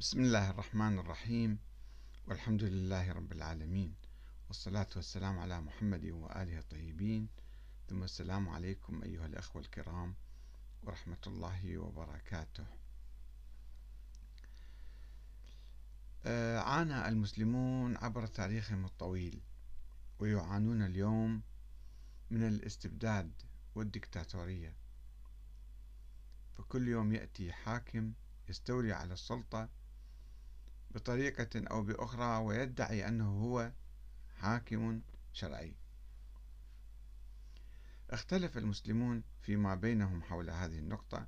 بسم الله الرحمن الرحيم. والحمد لله رب العالمين. والصلاة والسلام على محمد وآله الطيبين. ثم السلام عليكم أيها الأخوة الكرام ورحمة الله وبركاته. آه، عانى المسلمون عبر تاريخهم الطويل ويعانون اليوم من الاستبداد والدكتاتورية. فكل يوم يأتي حاكم يستولي على السلطة بطريقة أو بأخرى ويدعي أنه هو حاكم شرعي. اختلف المسلمون فيما بينهم حول هذه النقطة.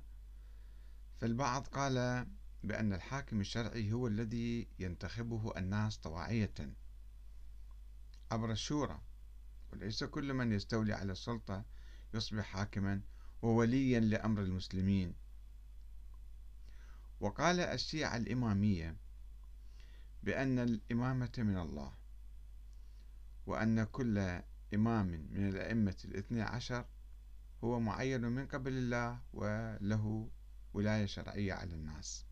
فالبعض قال بأن الحاكم الشرعي هو الذي ينتخبه الناس طواعية. عبر الشورى وليس كل من يستولي على السلطة يصبح حاكما ووليا لأمر المسلمين. وقال الشيعة الإمامية بأن الإمامة من الله وأن كل إمام من الأئمة الاثني عشر هو معين من قبل الله وله ولاية شرعية على الناس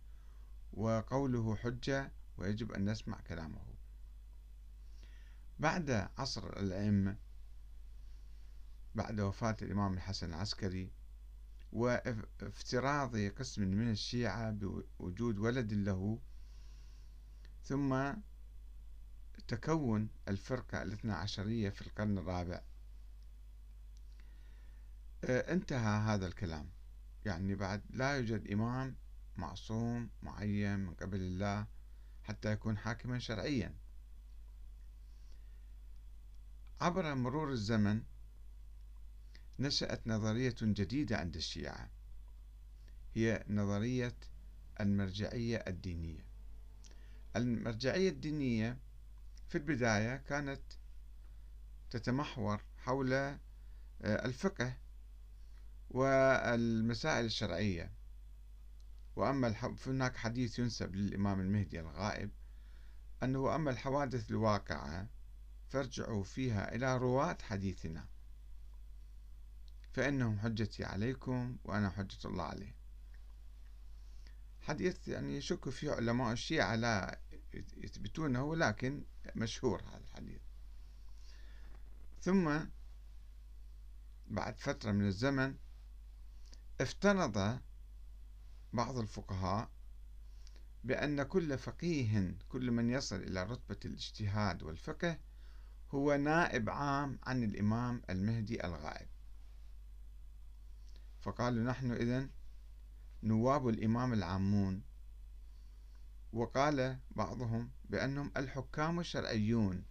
وقوله حجة ويجب أن نسمع كلامه. بعد عصر الأئمة بعد وفاة الإمام الحسن العسكري وافتراض قسم من الشيعة بوجود ولد له ثم تكون الفرقة الاثنى عشرية في القرن الرابع. آه، انتهى هذا الكلام. يعني بعد لا يوجد إمام معصوم معين من قبل الله حتى يكون حاكما شرعيا. عبر مرور الزمن نشأت نظرية جديدة عند الشيعة هي نظرية المرجعية الدينية. المرجعية الدينية في البداية كانت تتمحور حول آه، الفقه والمسائل الشرعية. وأما هناك حديث ينسب للإمام المهدي الغائب أنه أما الحوادث الواقعة فارجعوا فيها إلى رواة حديثنا فإنهم حجتي عليكم وأنا حجة الله عليه حديث يعني يشك فيه علماء الشيعة لا يثبتونه ولكن مشهور هذا الحديث. ثم بعد فترة من الزمن افترض بعض الفقهاء بأن كل فقيه كل من يصل إلى رتبة الاجتهاد والفقه هو نائب عام عن الإمام المهدي الغائب. فقالوا نحن إذن نواب الإمام العامون. وقال بعضهم بأنهم الحكام الشرعيون.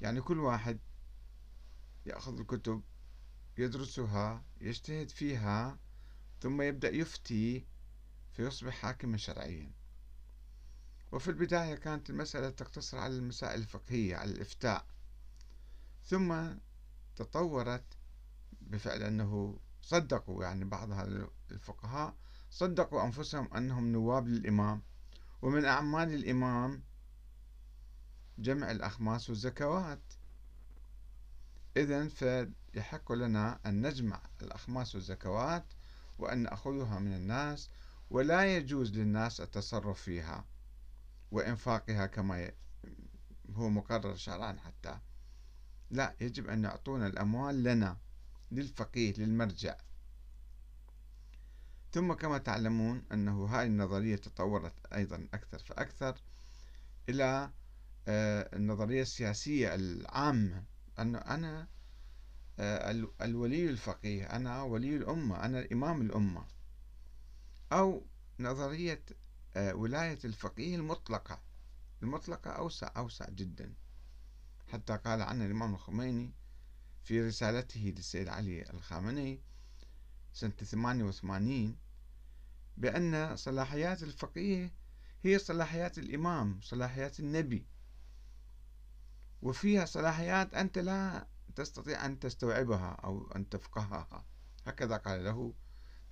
يعني كل واحد يأخذ الكتب يدرسها يجتهد فيها ثم يبدأ يفتي فيصبح حاكما شرعيا. وفي البداية كانت المسألة تقتصر على المسائل الفقهية على الإفتاء. ثم تطورت بفعل أنه صدقوا يعني بعض الفقهاء صدقوا أنفسهم أنهم نواب للإمام ومن أعمال الإمام جمع الأخماس والزكوات. إذا فيحق لنا أن نجمع الأخماس والزكوات وأن نأخذها من الناس ولا يجوز للناس التصرف فيها وإنفاقها كما هو مقرر شرعا حتى. لا يجب أن يعطونا الأموال لنا. للفقيه للمرجع. ثم كما تعلمون أنه هذه النظرية تطورت أيضا أكثر فأكثر إلى آه، النظرية السياسية العامة. أنه أنا آه، الولي الفقيه أنا ولي الأمة أنا إمام الأمة. أو نظرية آه، ولاية الفقيه المطلقة. المطلقة أوسع أوسع جدا. حتى قال عنها الإمام الخميني في رسالته للسيد علي الخامنئي سنة 88 بأن صلاحيات الفقيه هي صلاحيات الإمام صلاحيات النبي. وفيها صلاحيات أنت لا تستطيع أن تستوعبها أو أن تفقهها. هكذا قال له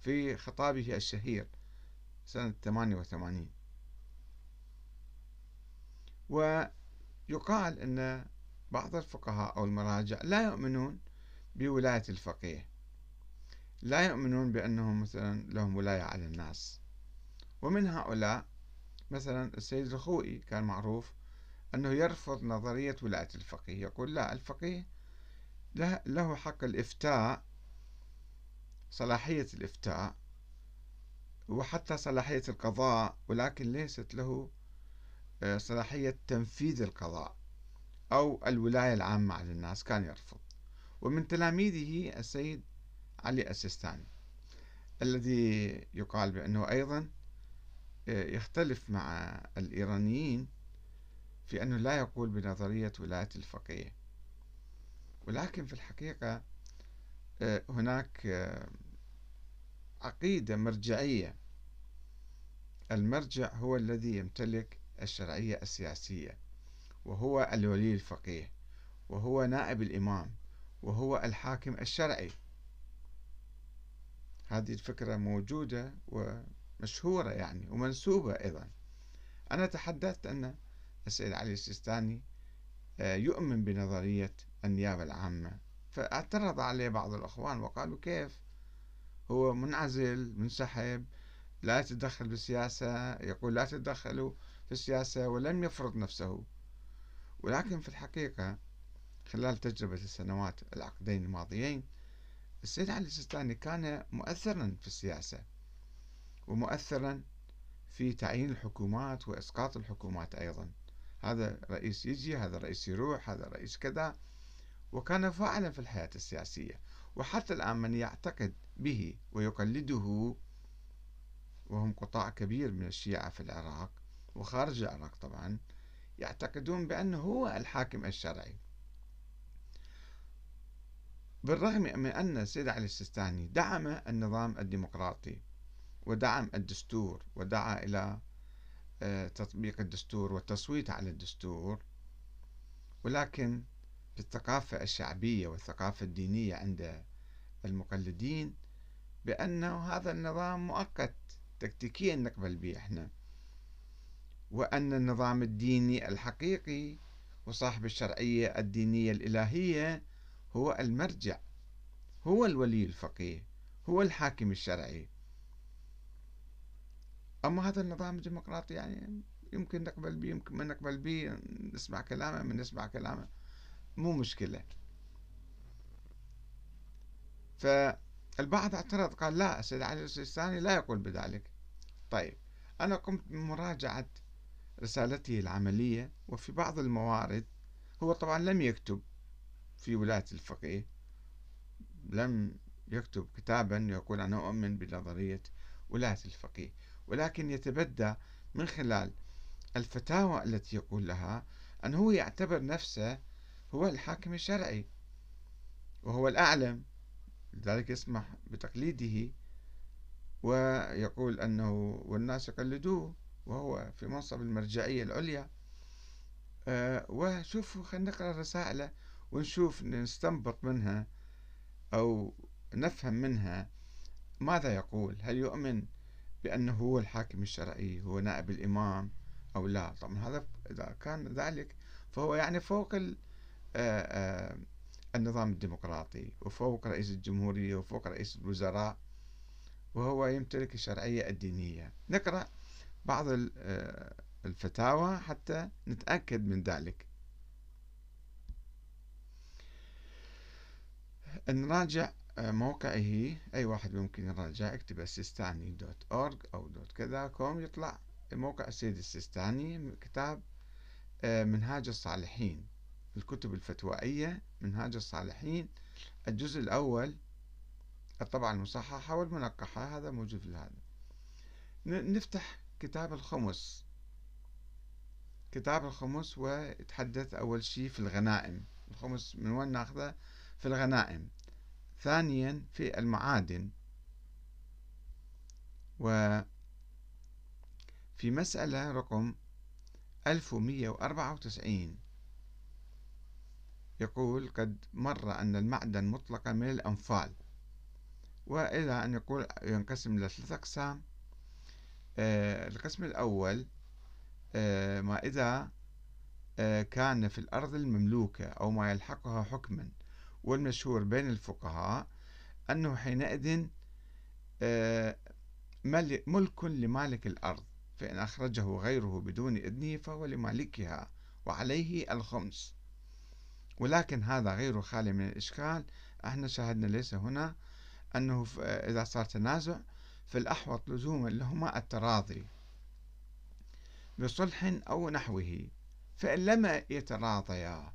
في خطابه الشهير سنة 88 ويقال أن بعض الفقهاء أو المراجع لا يؤمنون بولاية الفقيه. لا يؤمنون بأنهم مثلا لهم ولاية على الناس. ومن هؤلاء مثلا السيد الخوئي كان معروف أنه يرفض نظرية ولاية الفقيه. يقول لا الفقيه له حق الإفتاء صلاحية الإفتاء وحتى صلاحية القضاء ولكن ليست له آه، صلاحية تنفيذ القضاء. أو الولاية العامة على الناس كان يرفض. ومن تلاميذه السيد علي السيستاني الذي يقال بأنه أيضا آه، يختلف مع الإيرانيين في أنه لا يقول بنظرية ولاية الفقيه. ولكن في الحقيقة آه، هناك عقيدة مرجعية. المرجع هو الذي يمتلك الشرعية السياسية. وهو الولي الفقيه وهو نائب الإمام وهو الحاكم الشرعي. هذه الفكرة موجودة ومشهورة يعني ومنسوبة أيضا. أنا تحدثت أن السيد علي السيستاني آه، يؤمن بنظرية النيابة العامة. فاعترض عليه بعض الأخوان وقالوا كيف؟ هو منعزل منسحب لا يتدخل بالسياسة يقول لا تتدخلوا في السياسة ولم يفرض نفسه. ولكن في الحقيقة خلال تجربة السنوات العقدين الماضيين السيد علي السيستاني كان مؤثرا في السياسة ومؤثرا في تعيين الحكومات وإسقاط الحكومات أيضا. هذا رئيس يجي هذا رئيس يروح هذا رئيس كذا وكان فاعلا في الحياة السياسية. وحتى الآن من يعتقد به ويقلده وهم قطاع كبير من الشيعة في العراق وخارج العراق طبعا يعتقدون بأنه هو الحاكم الشرعي. بالرغم من أن السيد علي السيستاني دعم النظام الديمقراطي ودعم الدستور ودعا إلى آه، تطبيق الدستور والتصويت على الدستور ولكن في الثقافة الشعبية والثقافة الدينية عند المقلدين بأنه هذا النظام مؤقت تكتيكيا نقبل به إحنا. وأن النظام الديني الحقيقي وصاحب الشرعية الدينية الإلهية هو المرجع هو الولي الفقيه هو الحاكم الشرعي. أما هذا النظام الديمقراطي يعني يمكن نقبل به يمكن ما نقبل به نسمع كلامه من نسمع كلامه. مو مشكلة. فالبعض اعترض قال لا السيد علي السيستاني لا يقول بذلك. طيب أنا قمت بمراجعة رسالته العملية وفي بعض الموارد هو طبعا لم يكتب في ولاية الفقيه لم يكتب كتابا يقول أنا أؤمن بنظرية ولاية الفقيه ولكن يتبدى من خلال الفتاوى التي يقول لها أنه يعتبر نفسه هو الحاكم الشرعي وهو الأعلم لذلك يسمح بتقليده ويقول أنه والناس يقلدوه. وهو في منصب المرجعية العليا. أه وشوفوا خلينا نقرأ رسائله ونشوف نستنبط منها أو نفهم منها ماذا يقول. هل يؤمن بأنه هو الحاكم الشرعي هو نائب الإمام أو لا؟ طبعا هذا إذا كان ذلك فهو يعني فوق النظام الديمقراطي وفوق رئيس الجمهورية وفوق رئيس الوزراء وهو يمتلك الشرعية الدينية. نقرأ. بعض الفتاوى حتى نتأكد من ذلك. نراجع موقعه أي واحد ممكن يراجع اكتب السيستاني dot org أو dot كذا com يطلع موقع السيد السيستاني كتاب منهاج الصالحين. الكتب الفتوائية منهاج الصالحين. الجزء الأول الطبعة المصححة والمنقحة هذا موجود في هذا. نفتح كتاب الخمس. كتاب الخمس ويتحدث أول شيء في الغنائم. الخمس من وين ناخذه؟ في الغنائم. ثانيا في المعادن. وفي مسألة رقم 1194 يقول قد مر أن المعدن مطلقا من الأنفال. وإلى أن يقول ينقسم إلى ثلاثة أقسام. القسم الأول آه ما إذا آه كان في الأرض المملوكة أو ما يلحقها حكما والمشهور بين الفقهاء أنه حينئذ آه ملك لمالك الأرض فإن أخرجه غيره بدون إذنه فهو لمالكها وعليه الخمس. ولكن هذا غير خالي من الإشكال إحنا شاهدنا ليس هنا أنه إذا صار تنازع فالأحوط لزوما لهما التراضي. بصلح أو نحوه فإن لم يتراضيا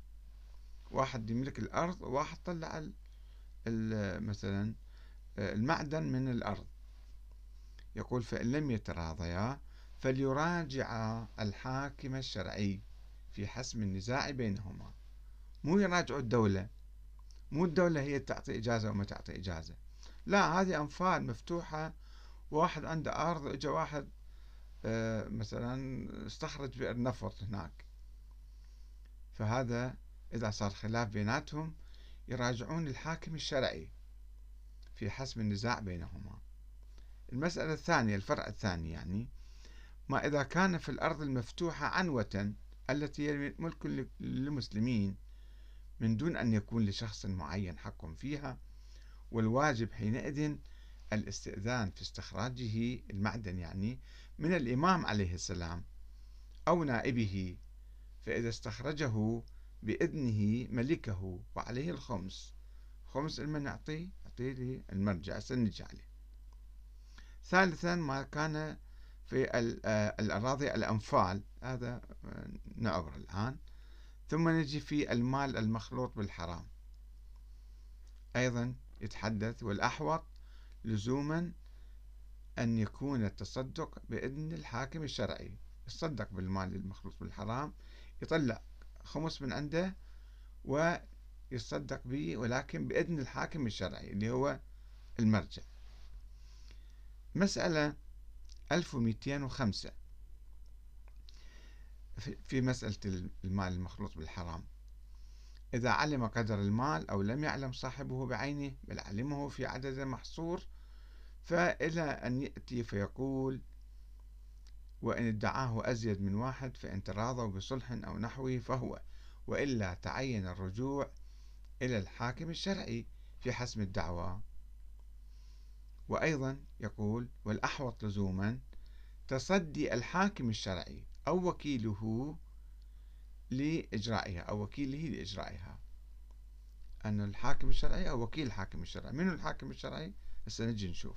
واحد يملك الأرض وواحد طلع مثلا المعدن من الأرض. يقول فإن لم يتراضيا فليراجع الحاكم الشرعي في حسم النزاع بينهما. مو يراجعوا الدولة. مو الدولة هي تعطي إجازة وما تعطي إجازة. لا هذه أنفال مفتوحة واحد عنده أرض إجا واحد آه، مثلا استخرج بئر نفط هناك. فهذا إذا صار خلاف بيناتهم يراجعون الحاكم الشرعي في حسم النزاع بينهما. المسألة الثانية الفرع الثاني يعني ما إذا كان في الأرض المفتوحة عنوة التي هي ملك للمسلمين من دون أن يكون لشخص معين حق فيها والواجب حينئذ الاستئذان في استخراجه المعدن يعني من الإمام عليه السلام أو نائبه فإذا استخرجه بإذنه ملكه وعليه الخمس. خمس المن يعطيه يعطيه للمرجع سنجي عليه ثالثا ما كان في آه، الأراضي الأنفال. هذا نعبر الآن. ثم نجي في المال المخلوط بالحرام. أيضا يتحدث والأحوط لزوما أن يكون التصدق بإذن الحاكم الشرعي. يتصدق بالمال المخلوط بالحرام يطلع خمس من عنده ويتصدق به ولكن بإذن الحاكم الشرعي اللي هو المرجع. مسألة 1205 في مسألة المال المخلوط بالحرام. إذا علم قدر المال أو لم يعلم صاحبه بعينه بل علمه في عدد محصور فإلى أن يأتي فيقول وإن ادعاه أزيد من واحد فإن تراضوا بصلح أو نحوه فهو وإلا تعين الرجوع إلى الحاكم الشرعي في حسم الدعوى وأيضا يقول والأحوط لزوما تصدي الحاكم الشرعي أو وكيله لإجرائها أو وكيله لإجرائها. أن الحاكم الشرعي أو وكيل الحاكم الشرعي. من الحاكم الشرعي؟ هسه نجي نشوف.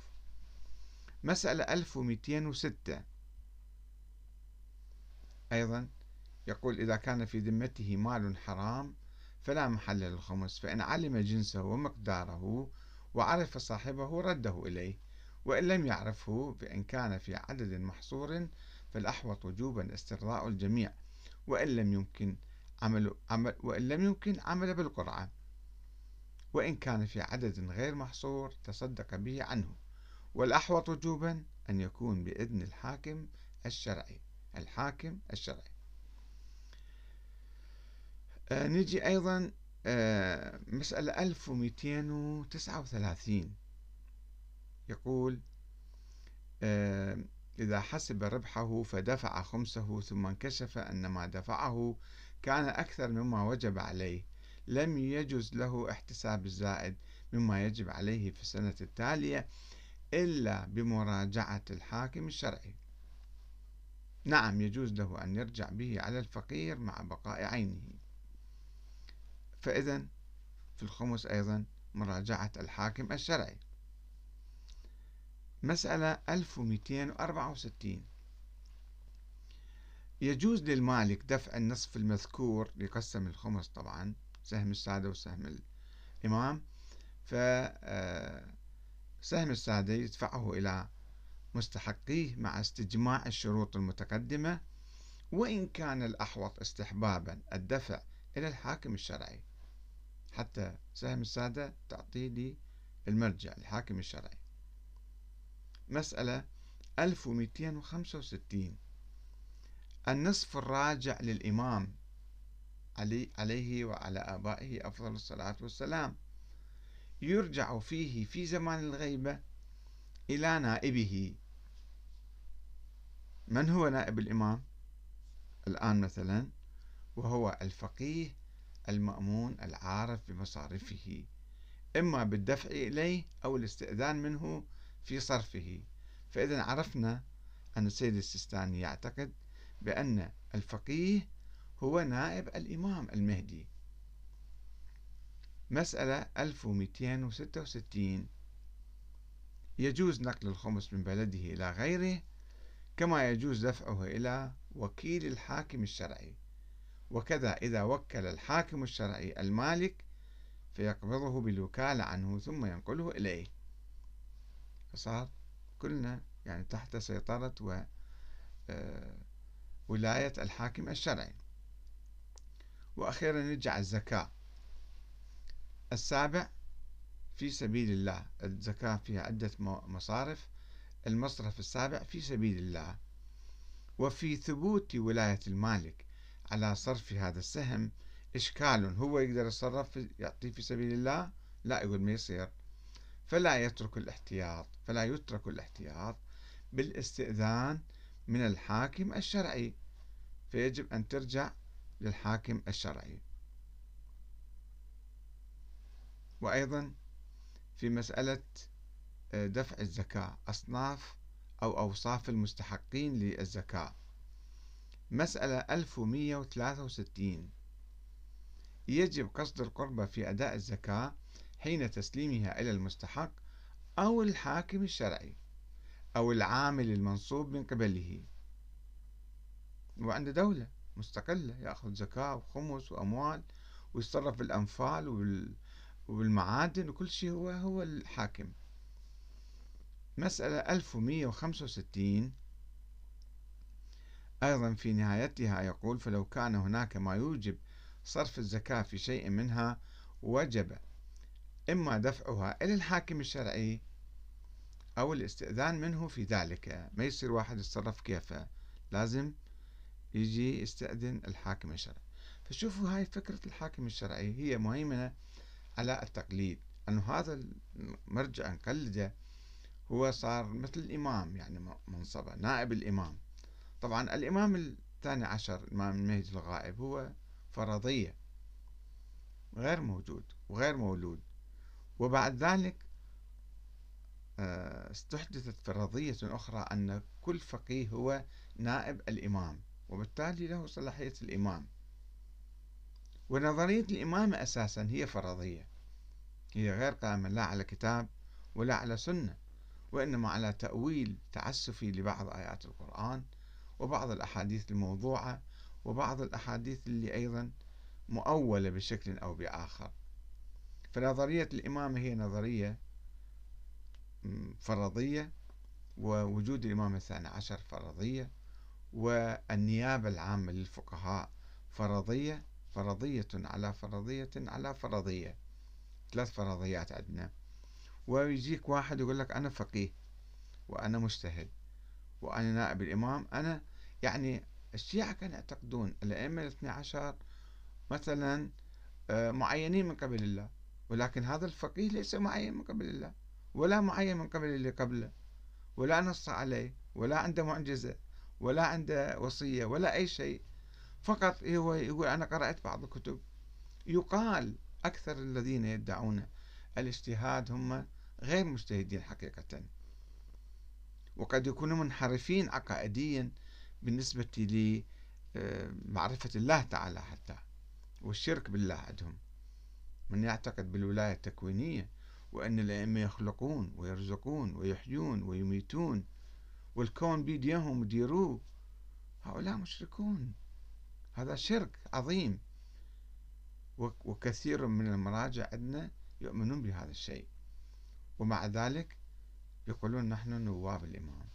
مسألة 1206 أيضا يقول إذا كان في ذمته مال حرام فلا محل للخمس فإن علم جنسه ومقداره وعرف صاحبه رده إليه وإن لم يعرفه فإن كان في عدد محصور فالأحوط وجوبا استرضاء الجميع. وإن لم يمكن عمل, عمل وإن لم يمكن عمل بالقرعة. وإن كان في عدد غير محصور تصدق به عنه. والأحوط وجوبا أن يكون بإذن الحاكم الشرعي. الحاكم الشرعي. آه نجي أيضا آه مسألة 1239 يقول آه إذا حسب ربحه فدفع خمسه ثم انكشف أن ما دفعه كان أكثر مما وجب عليه. لم يجز له احتساب الزائد مما يجب عليه في السنة التالية إلا بمراجعة الحاكم الشرعي. نعم يجوز له أن يرجع به على الفقير مع بقاء عينه. فإذا في الخمس أيضا مراجعة الحاكم الشرعي. مسألة 1264 يجوز للمالك دفع النصف المذكور يقسم الخمس طبعا سهم السادة وسهم الإمام. فسهم آه، السادة يدفعه إلى مستحقيه مع استجماع الشروط المتقدمة وإن كان الأحوط استحبابا الدفع إلى الحاكم الشرعي. حتى سهم السادة تعطيه لي المرجع الحاكم الشرعي. مسألة 1265 النصف الراجع للإمام علي عليه وعلى آبائه أفضل الصلاة والسلام. يرجع فيه في زمان الغيبة إلى نائبه. من هو نائب الإمام؟ الآن مثلا وهو الفقيه المأمون العارف بمصارفه. إما بالدفع إليه أو الاستئذان منه في صرفه. فإذا عرفنا أن السيد السيستاني يعتقد بأن الفقيه هو نائب الإمام المهدي. مسألة 1266 يجوز نقل الخمس من بلده إلى غيره كما يجوز دفعه إلى وكيل الحاكم الشرعي. وكذا إذا وكل الحاكم الشرعي المالك فيقبضه بالوكالة عنه ثم ينقله إليه. فصار كلنا يعني تحت سيطرة و آه، ولاية الحاكم الشرعي. وأخيرا نرجع الزكاة. السابع في سبيل الله الزكاة فيها عدة مصارف. المصرف السابع في سبيل الله. وفي ثبوت ولاية المالك على صرف هذا السهم إشكال هو يقدر يتصرف يعطيه في سبيل الله؟ لا يقول ما يصير. فلا يترك الاحتياط فلا يترك الاحتياط بالاستئذان من الحاكم الشرعي. فيجب أن ترجع للحاكم الشرعي. وأيضا في مسألة آه، دفع الزكاة أصناف أو أوصاف المستحقين للزكاة. مسألة 1163 يجب قصد القربة في أداء الزكاة حين تسليمها إلى المستحق أو الحاكم الشرعي أو العامل المنصوب من قبله. وعنده دولة مستقلة يأخذ زكاة وخمس وأموال ويتصرف بالأنفال والمعادن وكل شيء هو هو الحاكم. مسألة 1165 أيضا في نهايتها يقول فلو كان هناك ما يوجب صرف الزكاة في شيء منها وجب إما دفعها إلى الحاكم الشرعي أو الاستئذان منه في ذلك. ما يصير واحد يتصرف كيفه؟ لازم يجي يستأذن الحاكم الشرعي. فشوفوا هاي فكرة الحاكم الشرعي هي مهيمنة على التقليد. أنه هذا المرجع نقلده هو صار مثل الإمام يعني منصبه نائب الإمام. طبعا الإمام الثاني عشر الإمام المهدي الغائب هو فرضية غير موجود وغير مولود. وبعد ذلك آه، استحدثت فرضية أخرى أن كل فقيه هو نائب الإمام وبالتالي له صلاحية الإمام. ونظرية الإمامة أساسا هي فرضية هي غير قائمة لا على كتاب ولا على سنة وإنما على تأويل تعسفي لبعض آيات القرآن وبعض الأحاديث الموضوعة وبعض الأحاديث اللي أيضا مؤولة بشكل أو بآخر. فنظرية الإمامة هي نظرية فرضية ووجود الإمام الثاني عشر فرضية والنيابة العامة للفقهاء فرضية فرضية على فرضية على فرضية. ثلاث فرضيات عندنا. ويجيك واحد يقول لك أنا فقيه وأنا مجتهد وأنا نائب الإمام. أنا يعني الشيعة كانوا يعتقدون الأئمة الاثنى عشر مثلا آه، معينين من قبل الله. ولكن هذا الفقيه ليس معين من قبل الله ولا معين من قبل اللي قبله ولا نص عليه ولا عنده معجزة ولا عنده وصية ولا أي شيء. فقط هو يقول أنا قرأت بعض الكتب يقال أكثر الذين يدعون الاجتهاد هم غير مجتهدين حقيقة. وقد يكونوا منحرفين عقائديا بالنسبة لمعرفة الله تعالى حتى والشرك بالله عندهم. من يعتقد بالولاية التكوينية وأن الأئمة يخلقون ويرزقون ويحيون ويميتون والكون بيديهم يديروه هؤلاء مشركون. هذا شرك عظيم. وكثير من المراجع عندنا يؤمنون بهذا الشيء. ومع ذلك يقولون نحن نواب الإمام.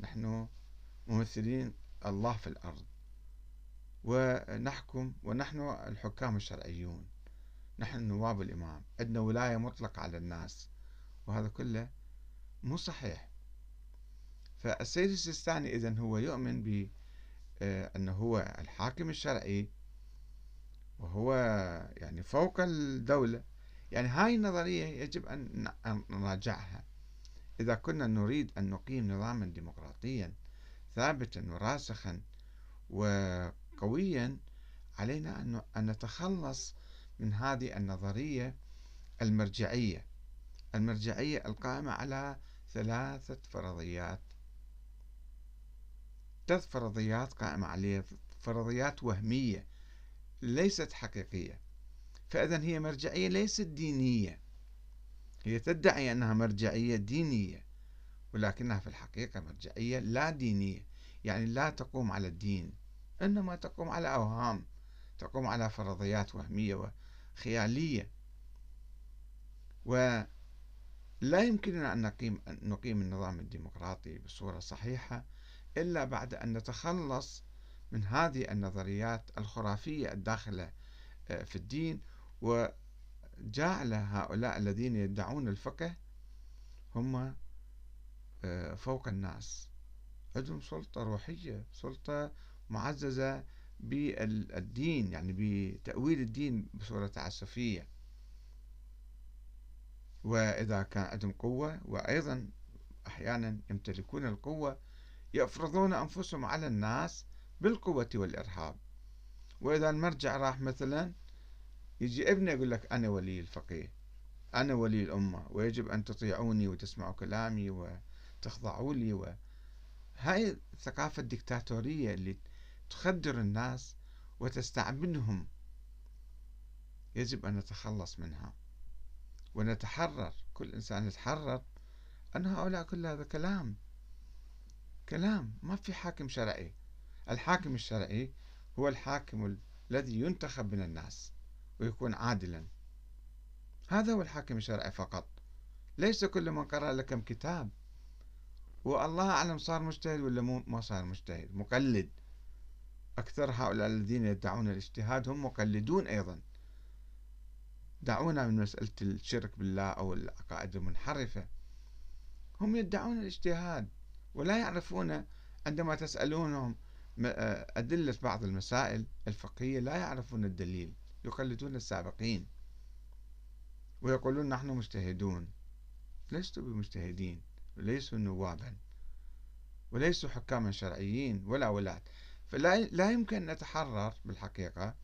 نحن ممثلين الله في الأرض. ونحكم ونحن الحكام الشرعيون. نحن نواب الإمام عندنا ولاية مطلقة على الناس وهذا كله مو صحيح. فالسيد السيستاني إذن هو يؤمن ب آه، أنه هو الحاكم الشرعي وهو يعني فوق الدولة. يعني هاي النظرية يجب أن نراجعها. إذا كنا نريد أن نقيم نظاما ديمقراطيا ثابتا وراسخا وقويا علينا أن نتخلص من هذه النظرية المرجعية. المرجعية القائمة على ثلاثة فرضيات. ثلاث فرضيات قائمة عليه فرضيات وهمية ليست حقيقية. فإذا هي مرجعية ليست دينية. هي تدعي أنها مرجعية دينية ولكنها في الحقيقة مرجعية لا دينية. يعني لا تقوم على الدين إنما تقوم على أوهام تقوم على فرضيات وهمية وخيالية ولا يمكننا أن نقيم, نقيم النظام الديمقراطي بصورة صحيحة إلا بعد أن نتخلص من هذه النظريات الخرافية الداخلة آه، في الدين. وجعل هؤلاء الذين يدعون الفقه هم آه، فوق الناس. عندهم سلطة روحية سلطة معززة بالدين يعني بتأويل الدين بصورة تعسفية وإذا كان عندهم قوة وأيضا أحيانا يمتلكون القوة يفرضون أنفسهم على الناس بالقوة والإرهاب. وإذا المرجع راح مثلا يجي ابنه يقول لك أنا ولي الفقيه أنا ولي الأمة ويجب أن تطيعوني وتسمعوا كلامي وتخضعوا لي. و... هاي الثقافة الدكتاتورية اللي تخدر الناس وتستعبدهم. يجب أن نتخلص منها ونتحرر. كل إنسان يتحرر. أن هؤلاء كل هذا كلام. كلام. ما في حاكم شرعي. الحاكم الشرعي هو الحاكم الذي ينتخب من الناس ويكون عادلا. هذا هو الحاكم الشرعي فقط. ليس كل من قرأ لكم كتاب. والله أعلم صار مجتهد ولا مو ما صار مجتهد. مقلد. أكثر هؤلاء الذين يدعون الاجتهاد هم مقلدون أيضا. دعونا من مسألة الشرك بالله أو العقائد المنحرفة. هم يدعون الاجتهاد ولا يعرفون عندما تسألونهم أدلة بعض المسائل الفقهية لا يعرفون الدليل يقلدون السابقين ويقولون نحن مجتهدون. لستوا بمجتهدين وليسوا نوابا وليسوا حكاما شرعيين ولا ولاة فلا لا يمكن نتحرر بالحقيقة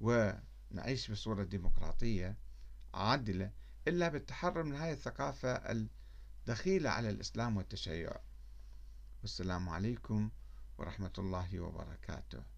ونعيش بصورة ديمقراطية عادلة إلا بالتحرر من هذه الثقافة الدخيلة على الإسلام والتشيع. والسلام عليكم ورحمة الله وبركاته.